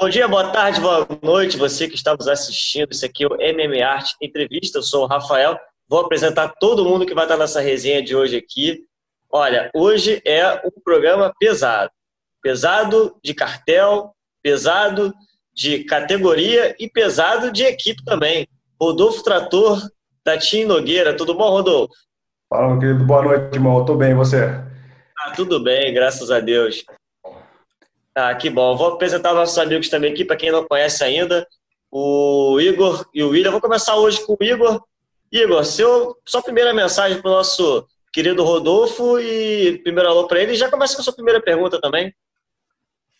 Bom dia, boa tarde, boa noite, você que está nos assistindo. Isso aqui é o MM Art Entrevista. Eu sou o Rafael. Vou apresentar todo mundo que vai estar nessa resenha de hoje aqui. Olha, hoje é um programa pesado. Pesado de cartel, pesado de categoria e pesado de equipe também. Rodolfo Trator, da Tim Nogueira. Tudo bom, Rodolfo? Fala, meu querido. Boa noite, irmão. Tô bem, e você? Ah, tudo bem, graças a Deus. Ah, que bom. Vou apresentar nossos amigos também aqui, para quem não conhece ainda, o Igor e o William. Vou começar hoje com o Igor. Igor, seu, sua primeira mensagem para o nosso querido Rodolfo e primeiro alô para ele. E já começa com a sua primeira pergunta também.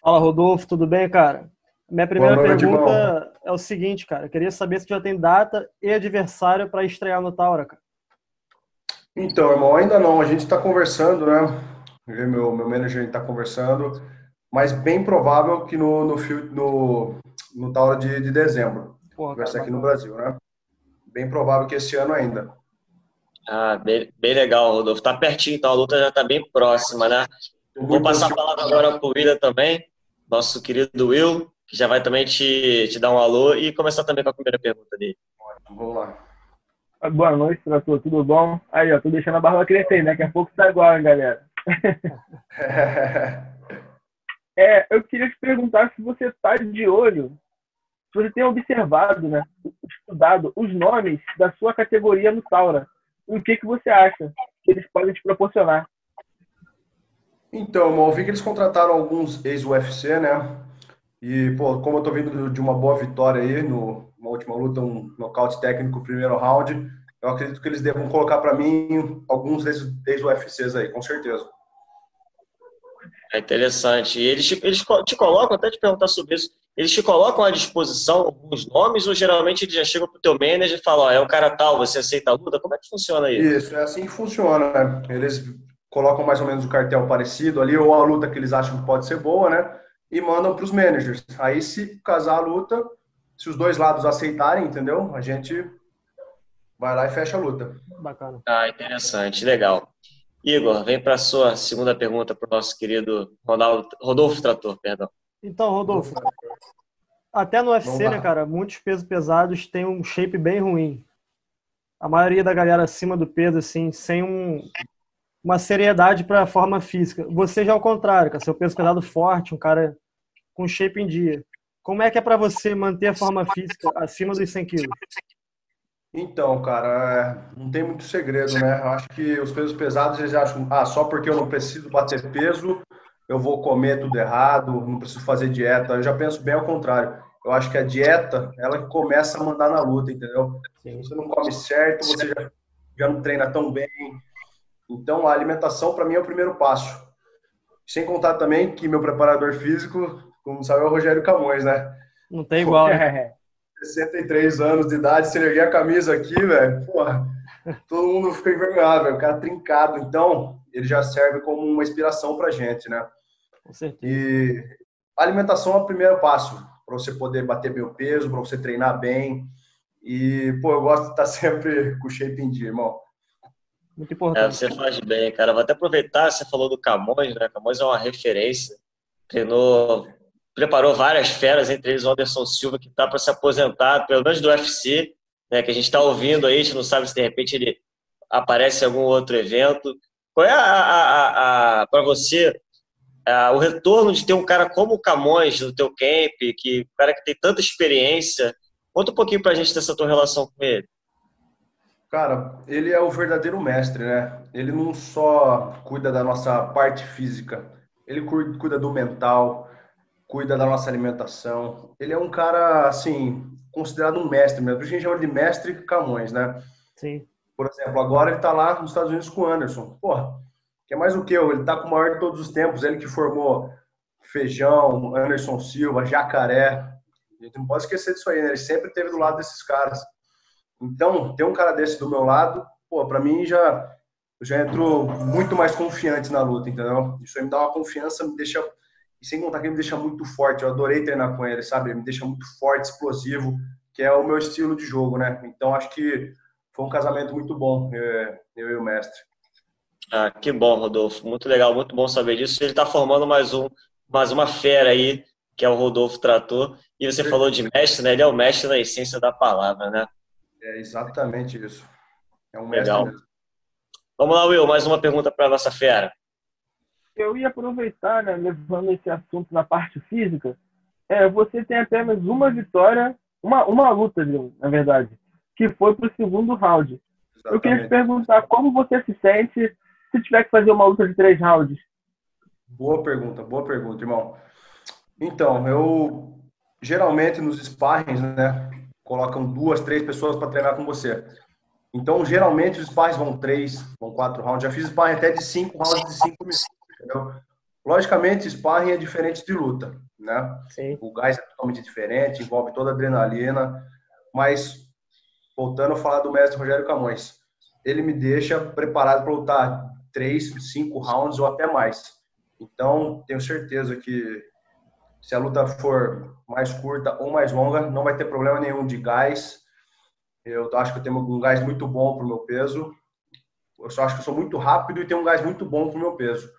Fala, Rodolfo, tudo bem, cara? Minha primeira noite, pergunta é o seguinte, cara. Eu queria saber se já tem data e adversário para estrear no Taura, cara. Então, irmão, ainda não. A gente está conversando, né? Meu, meu manager está conversando mas bem provável que no, no, no, no Taura de, de dezembro. Porra, vai ser aqui no Brasil, né? Bem provável que esse ano ainda. Ah, bem, bem legal, Rodolfo. Tá pertinho, então a luta já tá bem próxima, né? Vou passar a palavra agora para o William também, nosso querido Will, que já vai também te, te dar um alô e começar também com a primeira pergunta dele. Vamos lá. Boa noite, trator, tudo bom? Aí, ó, tô deixando a barba crescer, né? Daqui a pouco tá igual, hein, galera? É, eu queria te perguntar se você está de olho, se você tem observado, né, estudado os nomes da sua categoria no Taura. O que, que você acha que eles podem te proporcionar? Então, eu vi que eles contrataram alguns ex-UFC, né? E, pô, como eu tô vindo de uma boa vitória aí, no, numa última luta, um nocaute técnico, primeiro round, eu acredito que eles devam colocar para mim alguns ex-UFCs aí, com certeza. É interessante. E eles, te, eles te colocam, até te perguntar sobre isso, eles te colocam à disposição alguns nomes ou geralmente eles já chegam para o teu manager e falam, ó, é o cara tal, você aceita a luta? Como é que funciona isso? Isso, é assim que funciona, né? Eles colocam mais ou menos o cartel parecido ali, ou a luta que eles acham que pode ser boa, né? E mandam para os managers. Aí, se casar a luta, se os dois lados aceitarem, entendeu? A gente vai lá e fecha a luta. Bacana. Ah, interessante, legal. Igor, vem para a sua segunda pergunta para o nosso querido Ronaldo, Rodolfo Trator, perdão. Então, Rodolfo, até no UFC, né, cara, muitos pesos pesados têm um shape bem ruim. A maioria da galera acima do peso, assim, sem um, uma seriedade para a forma física. Você já é o contrário, cara, seu peso pesado forte, um cara com shape em dia. Como é que é para você manter a forma física acima dos 100 quilos? Então, cara, é, não tem muito segredo, né? Eu acho que os pesos pesados eles acham, ah, só porque eu não preciso bater peso, eu vou comer tudo errado, não preciso fazer dieta. Eu já penso bem ao contrário. Eu acho que a dieta, ela começa a mandar na luta, entendeu? Se você não come certo, você já, já não treina tão bem. Então, a alimentação, para mim, é o primeiro passo. Sem contar também que meu preparador físico, como sabe, é o Rogério Camões, né? Não tem igual, né? 63 anos de idade, se erguer a camisa aqui, velho, porra, todo mundo fica envergonhado, velho, o cara trincado. Então, ele já serve como uma inspiração pra gente, né? Com certeza. E a alimentação é o primeiro passo para você poder bater bem o peso, para você treinar bem. E, pô, eu gosto de estar sempre com o shape em dia, irmão. Muito importante. É, você faz bem, cara. Vou até aproveitar, você falou do Camões, né? Camões é uma referência. Treinou preparou várias feras, entre eles o Anderson Silva, que está para se aposentar, pelo menos do UFC, né, que a gente está ouvindo aí, a gente não sabe se de repente ele aparece em algum outro evento. Qual é a, a, a para você a, o retorno de ter um cara como o Camões no teu camp, que um cara que tem tanta experiência? Conta um pouquinho para a gente dessa tua relação com ele. Cara, ele é o verdadeiro mestre, né? Ele não só cuida da nossa parte física, ele cuida do mental, cuida da nossa alimentação. Ele é um cara, assim, considerado um mestre mesmo. A gente chama de mestre Camões, né? Sim. Por exemplo, agora ele está lá nos Estados Unidos com o Anderson. Porra, que é mais o que eu? Ele está com o maior de todos os tempos. Ele que formou Feijão, Anderson Silva, Jacaré. A gente não pode esquecer disso aí, né? Ele sempre esteve do lado desses caras. Então, ter um cara desse do meu lado, pô, para mim já já entro muito mais confiante na luta, entendeu? Isso aí me dá uma confiança, me deixa e sem contar que ele me deixa muito forte. Eu adorei treinar com ele, sabe? Ele me deixa muito forte, explosivo, que é o meu estilo de jogo, né? Então acho que foi um casamento muito bom, eu e o mestre. Ah, que bom, Rodolfo. Muito legal, muito bom saber disso. Ele está formando mais um, mais uma fera aí, que é o Rodolfo Trator. E você falou de mestre, né? Ele é o mestre da essência da palavra, né? É exatamente isso. É um mestre Legal. Mesmo. Vamos lá, Will, mais uma pergunta para a nossa fera. Eu ia aproveitar, né, levando esse assunto na parte física. É, você tem apenas uma vitória, uma, uma luta, na verdade, que foi para o segundo round. Exatamente. Eu queria te perguntar como você se sente se tiver que fazer uma luta de três rounds. Boa pergunta, boa pergunta, irmão. Então, eu geralmente nos sparrings, né, colocam duas, três pessoas para treinar com você. Então, geralmente os sparrings vão três, vão quatro rounds. Já fiz sparring até de cinco rounds de cinco minutos, entendeu? Logicamente, sparring é diferente de luta, né? Sim. O gás é totalmente diferente, envolve toda a adrenalina, mas voltando a falar do mestre Rogério Camões, ele me deixa preparado para lutar três, cinco rounds ou até mais. Então, tenho certeza que se a luta for mais curta ou mais longa, não vai ter problema nenhum de gás. Eu acho que eu tenho um gás muito bom para o meu peso. Eu só acho que eu sou muito rápido e tenho um gás muito bom para o meu peso.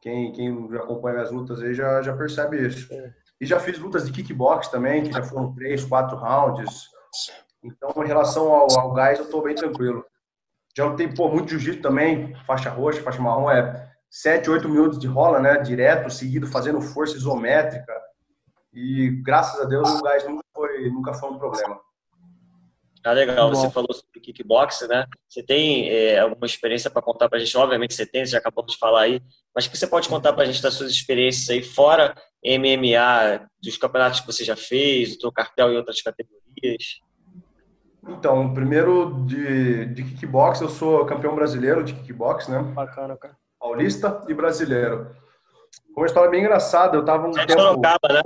Quem, quem acompanha minhas lutas aí já, já percebe isso. É. E já fiz lutas de kickbox também, que já foram três, quatro rounds. Então, em relação ao, ao gás, eu estou bem tranquilo. Já lutei, pô, muito jiu-jitsu também, faixa roxa, faixa marrom, é 7, 8 minutos de rola, né? Direto, seguido, fazendo força isométrica. E graças a Deus o gás nunca foi, nunca foi um problema. Ah, legal. Você falou sobre kickboxing, né? Você tem é, alguma experiência para contar para a gente? Obviamente você tem, você já acabou de falar aí, mas que você pode contar para a gente das suas experiências aí fora MMA, dos campeonatos que você já fez, do seu cartel em outras categorias? Então, primeiro de, de kickbox, eu sou campeão brasileiro de kickbox, né? Bacana, cara paulista e brasileiro. Uma história bem engraçada, eu tava um é tempo... de Sorocaba, né?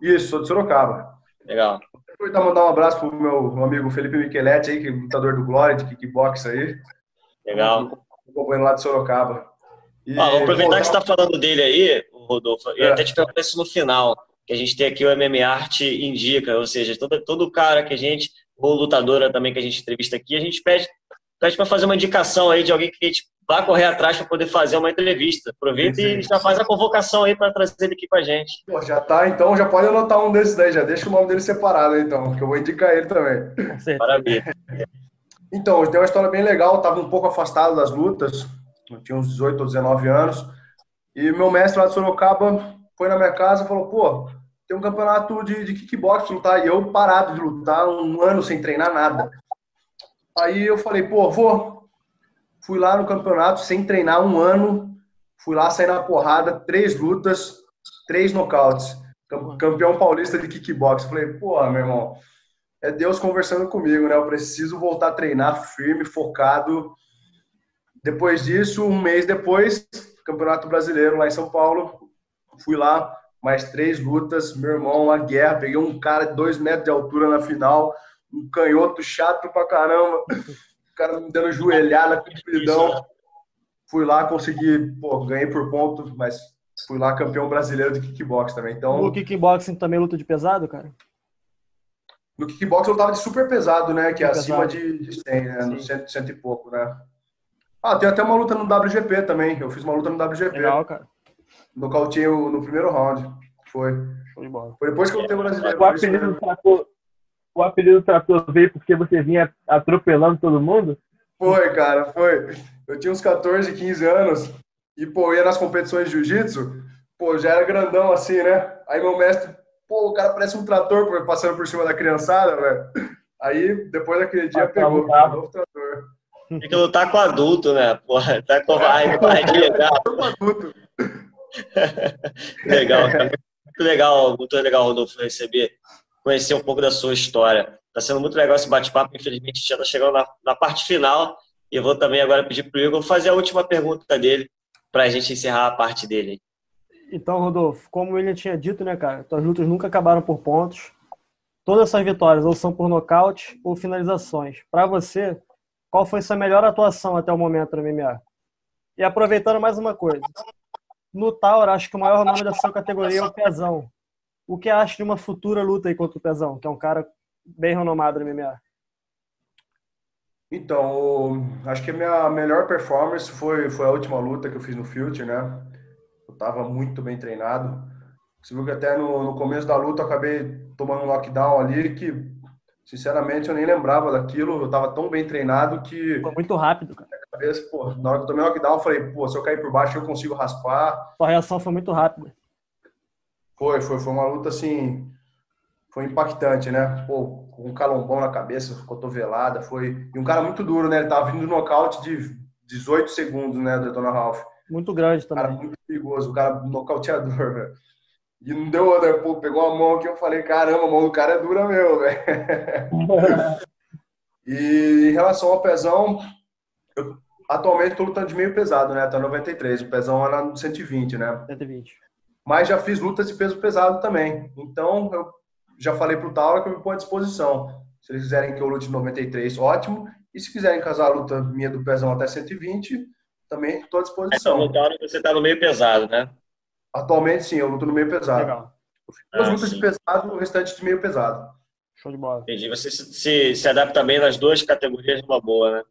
Isso, sou de Sorocaba. Legal. Vou aproveitar mandar um abraço pro meu amigo Felipe Micheletti aí, que é lutador do Glória, de kickbox aí. Legal. Acompanhando lá de Sorocaba. E, ah, vou aproveitar que você está falando dele aí, Rodolfo, e é. até te perguntar isso no final, que a gente tem aqui o MMA Arte Indica, ou seja, todo, todo cara que a gente, ou lutadora também que a gente entrevista aqui, a gente pede, pede para fazer uma indicação aí de alguém que a gente vá correr atrás para poder fazer uma entrevista. Aproveita Sim. e já faz a convocação aí para trazer ele aqui com a gente. Pô, já tá, então já pode anotar um desses daí, já deixa o nome dele separado então, que eu vou indicar ele também. Maravilha. Então, tem uma história bem legal, estava um pouco afastado das lutas, eu tinha uns 18 ou 19 anos, e meu mestre lá de Sorocaba foi na minha casa e falou, pô, tem um campeonato de, de kickbox lutar, e eu parado de lutar, um ano sem treinar nada. Aí eu falei, pô, vou, Fui lá no campeonato sem treinar um ano. Fui lá sair na porrada, três lutas, três nocautes. Campeão paulista de kickbox. Falei, porra, meu irmão, é Deus conversando comigo, né? Eu preciso voltar a treinar firme, focado. Depois disso, um mês depois, Campeonato Brasileiro lá em São Paulo. Fui lá, mais três lutas. Meu irmão, uma guerra. Peguei um cara de dois metros de altura na final. Um canhoto chato pra caramba o cara me dando joelhada, compridão. Fui lá, consegui, pô, ganhei por ponto, mas fui lá campeão brasileiro de kickbox também. Então, no kickboxing também luta de pesado, cara? No kickbox eu tava de super pesado, né? Que é acima de, de 100, né? Sim. No cento, cento e pouco, né? Ah, tem até uma luta no WGP também. Eu fiz uma luta no WGP. Legal, cara. Nocauteei no primeiro round. Foi. Foi, Foi depois que eu lutei o brasileiro. O apelido, o apelido Trator veio porque você vinha atropelando todo mundo? Foi, cara, foi. Eu tinha uns 14, 15 anos e, pô, ia nas competições de jiu-jitsu, pô, já era grandão assim, né? Aí meu mestre, pô, o cara parece um trator passando por cima da criançada, velho. Aí, depois daquele dia, ah, pegou, tá novo trator. Tem que lutar com adulto, né? Porra, tá com vai, vai, legal. adulto. legal, cara. Muito legal, muito legal, Rodolfo, receber conhecer um pouco da sua história. Está sendo muito legal esse bate-papo. Infelizmente, já está chegando na, na, parte final. E eu vou também agora pedir para o Igor fazer a última pergunta dele para a gente encerrar a parte dele. Então, Rodolfo, como ele tinha dito, né, cara? Tuas lutas nunca acabaram por pontos. Todas essas vitórias ou são por nocaute ou finalizações. Para você, qual foi sua melhor atuação até o momento no MMA? E aproveitando mais uma coisa. No Tauro, acho que o maior nome da sua categoria é o Pezão. O que acha de uma futura luta aí contra o Pezão, que é um cara bem renomado no MMA? Então, acho que a minha melhor performance foi, foi a última luta que eu fiz no Future, né? Eu tava muito bem treinado. Você viu que até no, no começo da luta eu acabei tomando um lockdown ali que, sinceramente, eu nem lembrava daquilo. Eu tava tão bem treinado que. Foi muito rápido, cara. Cabeça, pô, na hora que eu tomei lockdown, eu falei, pô, se eu cair por baixo eu consigo raspar. Sua reação foi muito rápida. Foi, foi, foi uma luta assim. Foi impactante, né? Pô, com um calombão na cabeça, cotovelada, foi. E um cara muito duro, né? Ele tava vindo do nocaute de 18 segundos, né, do Detona Ralph. Muito grande também. Cara muito perigoso, o cara nocauteador, velho. E não deu outra, pô, pegou a mão aqui, eu falei, caramba, a mão do cara é dura mesmo, velho. e em relação ao pezão, eu atualmente tô lutando de meio pesado, né? Até 93. O pezão era no 120, né? 120. Mas já fiz lutas de peso pesado também. Então, eu já falei pro Taura que eu me ponho à disposição. Se eles quiserem que eu lute 93, ótimo. E se quiserem casar a luta minha do pezão até 120, também estou à disposição. Então, Taura, você está no meio pesado, né? Atualmente, sim, eu luto no meio pesado. Legal. Duas ah, lutas sim. de pesado, o restante de meio pesado. Show de bola. Entendi. Você se, se, se adapta bem nas duas categorias numa boa, né?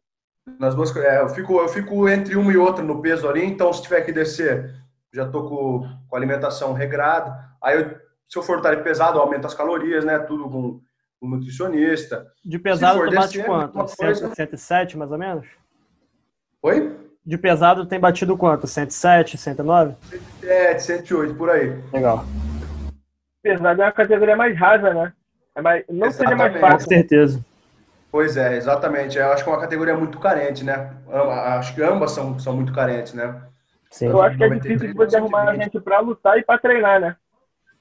Nas duas, é, eu fico, eu fico entre uma e outra no peso ali, então se tiver que descer, já tô com, com alimentação regrada. Aí, eu, se eu for estar pesado, eu aumento as calorias, né? Tudo com, com nutricionista. De pesado, tu bate descer, quanto? Coisa... 107, mais ou menos? Oi? De pesado tem batido quanto? 107, 109? 107, 108, por aí. Legal. Pesado é uma categoria mais rasa, né? É mais, não exatamente. seja mais fácil. Com certeza. Pois é, exatamente. Eu acho que é uma categoria muito carente, né? Acho que ambas são, são muito carentes, né? Sim. Eu acho que é difícil de você arrumar a gente para lutar e para treinar, né?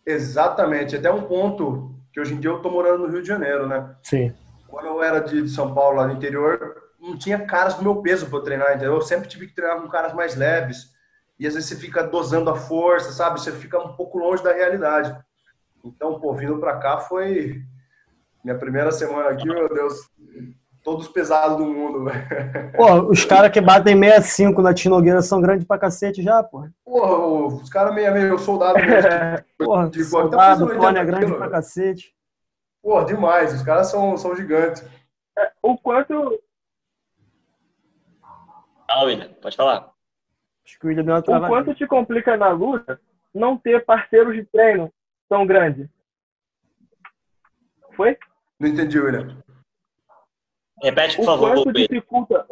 Exatamente. Até um ponto que hoje em dia eu tô morando no Rio de Janeiro, né? Sim. Quando eu era de São Paulo, lá no interior, não tinha caras do meu peso para treinar, entendeu? Eu sempre tive que treinar com caras mais leves. E às vezes você fica dosando a força, sabe? Você fica um pouco longe da realidade. Então, pô, vindo para cá foi minha primeira semana aqui, meu Deus, todos pesados do mundo, velho. Pô, os caras que batem 65 na Tinogueira são grandes pra cacete já, pô. Porra, os caras meio, meio soldado mesmo. Porra, de, soldado, Tony é grande pra cacete. Pô, demais, os caras são, são gigantes. É, o quanto ah, William, pode falar. Acho que o William deu uma O quanto te complica na luta não ter parceiros de treino tão grande? Foi? Não entendi, William. Repete, por o favor. Quanto dificulta,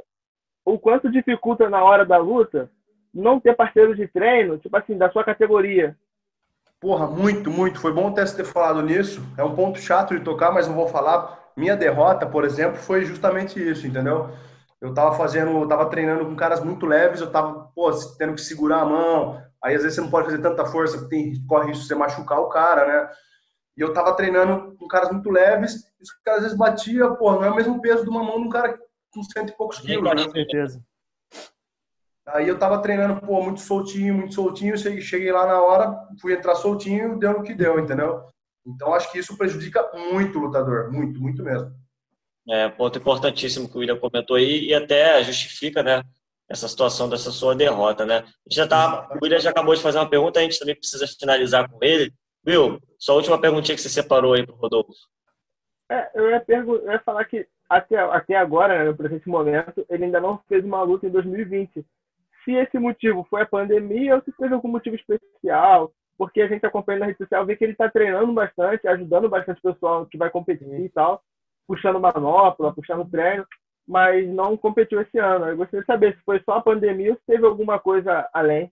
o quanto dificulta na hora da luta não ter parceiros de treino, tipo assim, da sua categoria? Porra, muito, muito. Foi bom até você ter falado nisso. É um ponto chato de tocar, mas não vou falar. Minha derrota, por exemplo, foi justamente isso, entendeu? eu tava fazendo, tava treinando com caras muito leves, eu tava, pô, tendo que segurar a mão, aí às vezes você não pode fazer tanta força, porque tem, corre risco de você machucar o cara, né? E eu tava treinando com caras muito leves, e os caras às vezes batia, pô, não é o mesmo peso de uma mão de um cara com cento e poucos quilos, né? Com certeza. Aí eu tava treinando, pô, muito soltinho, muito soltinho, cheguei lá na hora, fui entrar soltinho, deu no que deu, entendeu? Então acho que isso prejudica muito o lutador, muito, muito mesmo. É, ponto importantíssimo que o William comentou aí e até justifica, né, essa situação dessa sua derrota, né? A gente já tá, o William já acabou de fazer uma pergunta, a gente também precisa finalizar com ele. Will, sua última perguntinha que você separou aí para o Rodolfo. É, eu ia, eu ia falar que até, até agora, né, no presente momento, ele ainda não fez uma luta em 2020. Se esse motivo foi a pandemia ou se fez algum motivo especial, porque a gente acompanha na rede social, vê que ele está treinando bastante, ajudando bastante o pessoal que vai competir e tal puxando manopla, puxando treino, mas não competiu esse ano. Eu gostaria de saber se foi só a pandemia ou se teve alguma coisa além.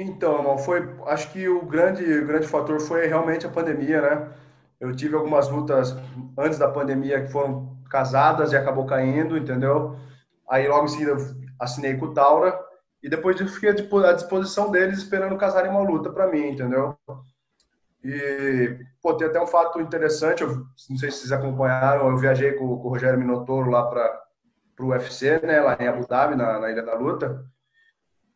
Então, foi, acho que o grande, grande fator foi realmente a pandemia, né? Eu tive algumas lutas antes da pandemia que foram casadas e acabou caindo, entendeu? Aí logo em seguida assinei com o Taura e depois disso fiquei à disposição deles esperando casarem uma luta para mim, entendeu? E, pô, tem até um fato interessante, eu não sei se vocês acompanharam, eu viajei com, com o Rogério Minotoro lá para o UFC, né, lá em Abu Dhabi, na, na Ilha da Luta.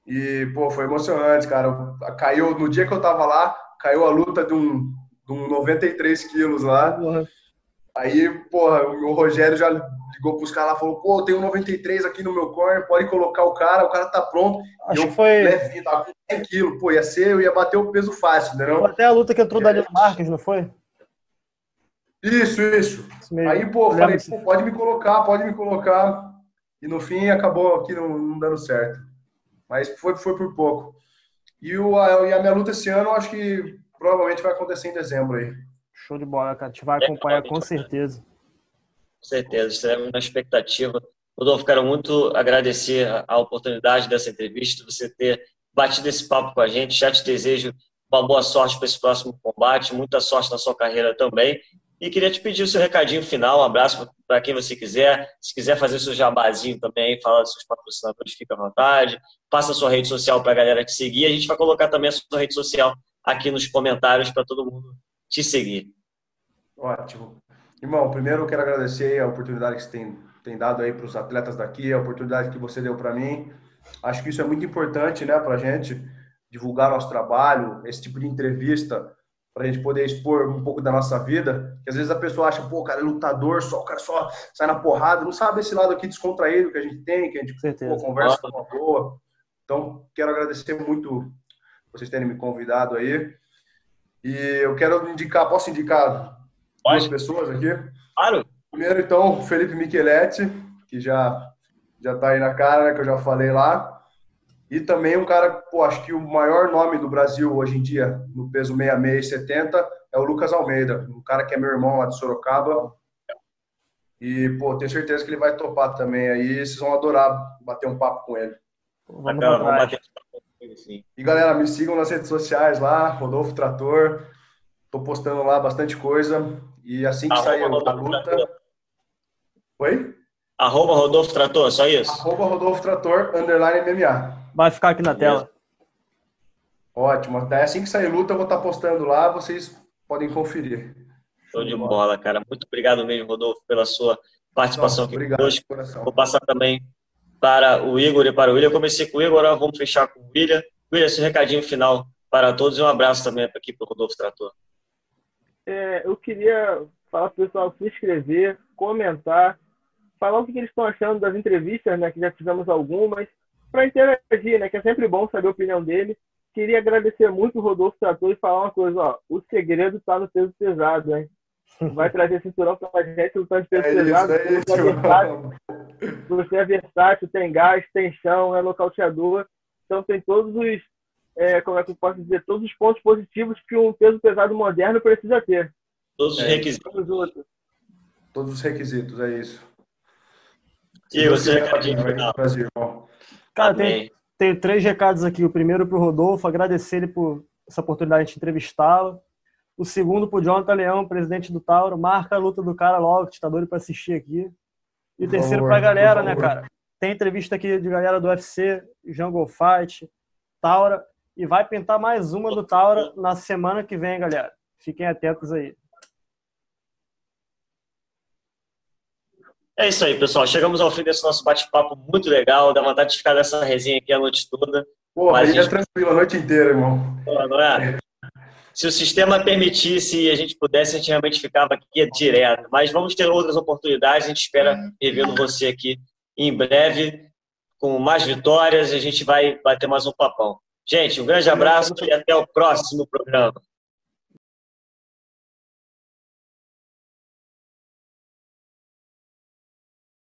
E, pô, foi emocionante, cara. Caiu, no dia que eu tava lá, caiu a luta de um, de um 93 quilos lá. Uhum. Aí, porra, o Rogério já ligou pros caras lá, falou, pô, tem um 93 aqui no meu corner, pode colocar o cara, o cara tá pronto. Acho eu, que foi... Levinho, tava com 100 quilos, pô, ia ser, eu ia bater o peso fácil, entendeu? Foi até a luta que entrou o Danilo Marques, não foi? Isso, isso. isso Aí, pô, falei, pô, pode me colocar, pode me colocar. E no fim acabou aqui não, não dando certo. Mas foi, foi por pouco. E, o, a, e a minha luta esse ano, eu acho que provavelmente vai acontecer em dezembro aí. Show de bola, cara. A gente vai acompanhar com certeza. Com certeza, estaremos na expectativa. Rodolfo, quero muito agradecer a oportunidade dessa entrevista, você ter batido esse papo com a gente. Já te desejo uma boa sorte para esse próximo combate, muita sorte na sua carreira também. E queria te pedir o seu recadinho final, um abraço para quem você quiser. Se quiser fazer seu jabazinho também, falar dos seus patrocinadores, fica à vontade. Passa a sua rede social para a galera te seguir. A gente vai colocar também a sua rede social aqui nos comentários para todo mundo te seguir. Ótimo. Irmão, primeiro eu quero agradecer a oportunidade que você tem, tem dado aí para os atletas daqui, a oportunidade que você deu para mim. Acho que isso é muito importante né, para a gente divulgar nosso trabalho, esse tipo de entrevista para a gente poder expor um pouco da nossa vida. Que às vezes a pessoa acha, pô, o cara é lutador, só, o cara só sai na porrada, não sabe esse lado aqui descontraído que a gente tem, que a gente pô, conversa com uma boa. Então, quero agradecer muito vocês terem me convidado aí. E eu quero indicar, posso indicar Pode. duas pessoas aqui? Claro. Primeiro, então, Felipe Micheletti, que já já tá aí na cara, né, que eu já falei lá. E também um cara, pô, acho que o maior nome do Brasil hoje em dia, no peso 66 e 70, é o Lucas Almeida, um cara que é meu irmão lá de Sorocaba. E, pô, tenho certeza que ele vai topar também aí. Vocês vão adorar bater um papo com ele. Vamos, vamos bater sim. E galera, me sigam nas redes sociais lá, Rodolfo Trator. Tô postando lá bastante coisa. E assim que sair a luta. Oi? Arroba Rodolfo Trator, só isso? Arroba Rodolfo Trator, underline MMA. Vai ficar aqui na tela. Ótimo. Até assim que sair luta, eu vou estar postando lá, vocês podem conferir. Show de bola, cara. Muito obrigado mesmo, Rodolfo, pela sua participação Nossa, aqui obrigado, conosco. Vou passar também para o Igor e para o William. Eu comecei com o Igor, agora vamos fechar com o William. William, esse recadinho final para todos e um abraço também aqui para o Rodolfo Trator. É, eu queria falar para o pessoal se inscrever, comentar, falar o que eles estão achando das entrevistas, né, que já tivemos algumas, para interagir, né? Que é sempre bom saber a opinião dele. Queria agradecer muito o Rodolfo Trator e falar uma coisa, ó. O segredo está no peso pesado, hein? Vai trazer cinturão para a gente lutando de peso é pesado. Isso, é isso, você, é versátil, você é versátil, tem gás, tem chão, é nocauteador. Então tem todos os, é, como é que eu posso dizer, todos os pontos positivos que um peso pesado moderno precisa ter. Todos os é requisitos. Todos os requisitos, é isso. E você, Cadinho, Brasil, irmão. Cara, tem, tem três recados aqui. O primeiro para o Rodolfo, agradecer ele por essa oportunidade de entrevistá-lo. O segundo para o Jonathan Leão, presidente do Tauro. Marca a luta do cara logo, que está doido para assistir aqui. E o terceiro para a galera, né, cara? Tem entrevista aqui de galera do UFC, Jungle Fight, Taura. E vai pintar mais uma do Taura na semana que vem, galera. Fiquem atentos aí. É isso aí, pessoal. Chegamos ao fim desse nosso bate-papo muito legal. Dá vontade de ficar nessa resenha aqui a noite toda. Pô, a gente... é tranquilo a noite inteira, irmão. Pô, não é? Se o sistema permitisse e a gente pudesse, a gente realmente ficava aqui direto. Mas vamos ter outras oportunidades. A gente espera revê-lo você aqui em breve, com mais vitórias. A gente vai bater mais um papão. Gente, um grande abraço e até o próximo programa.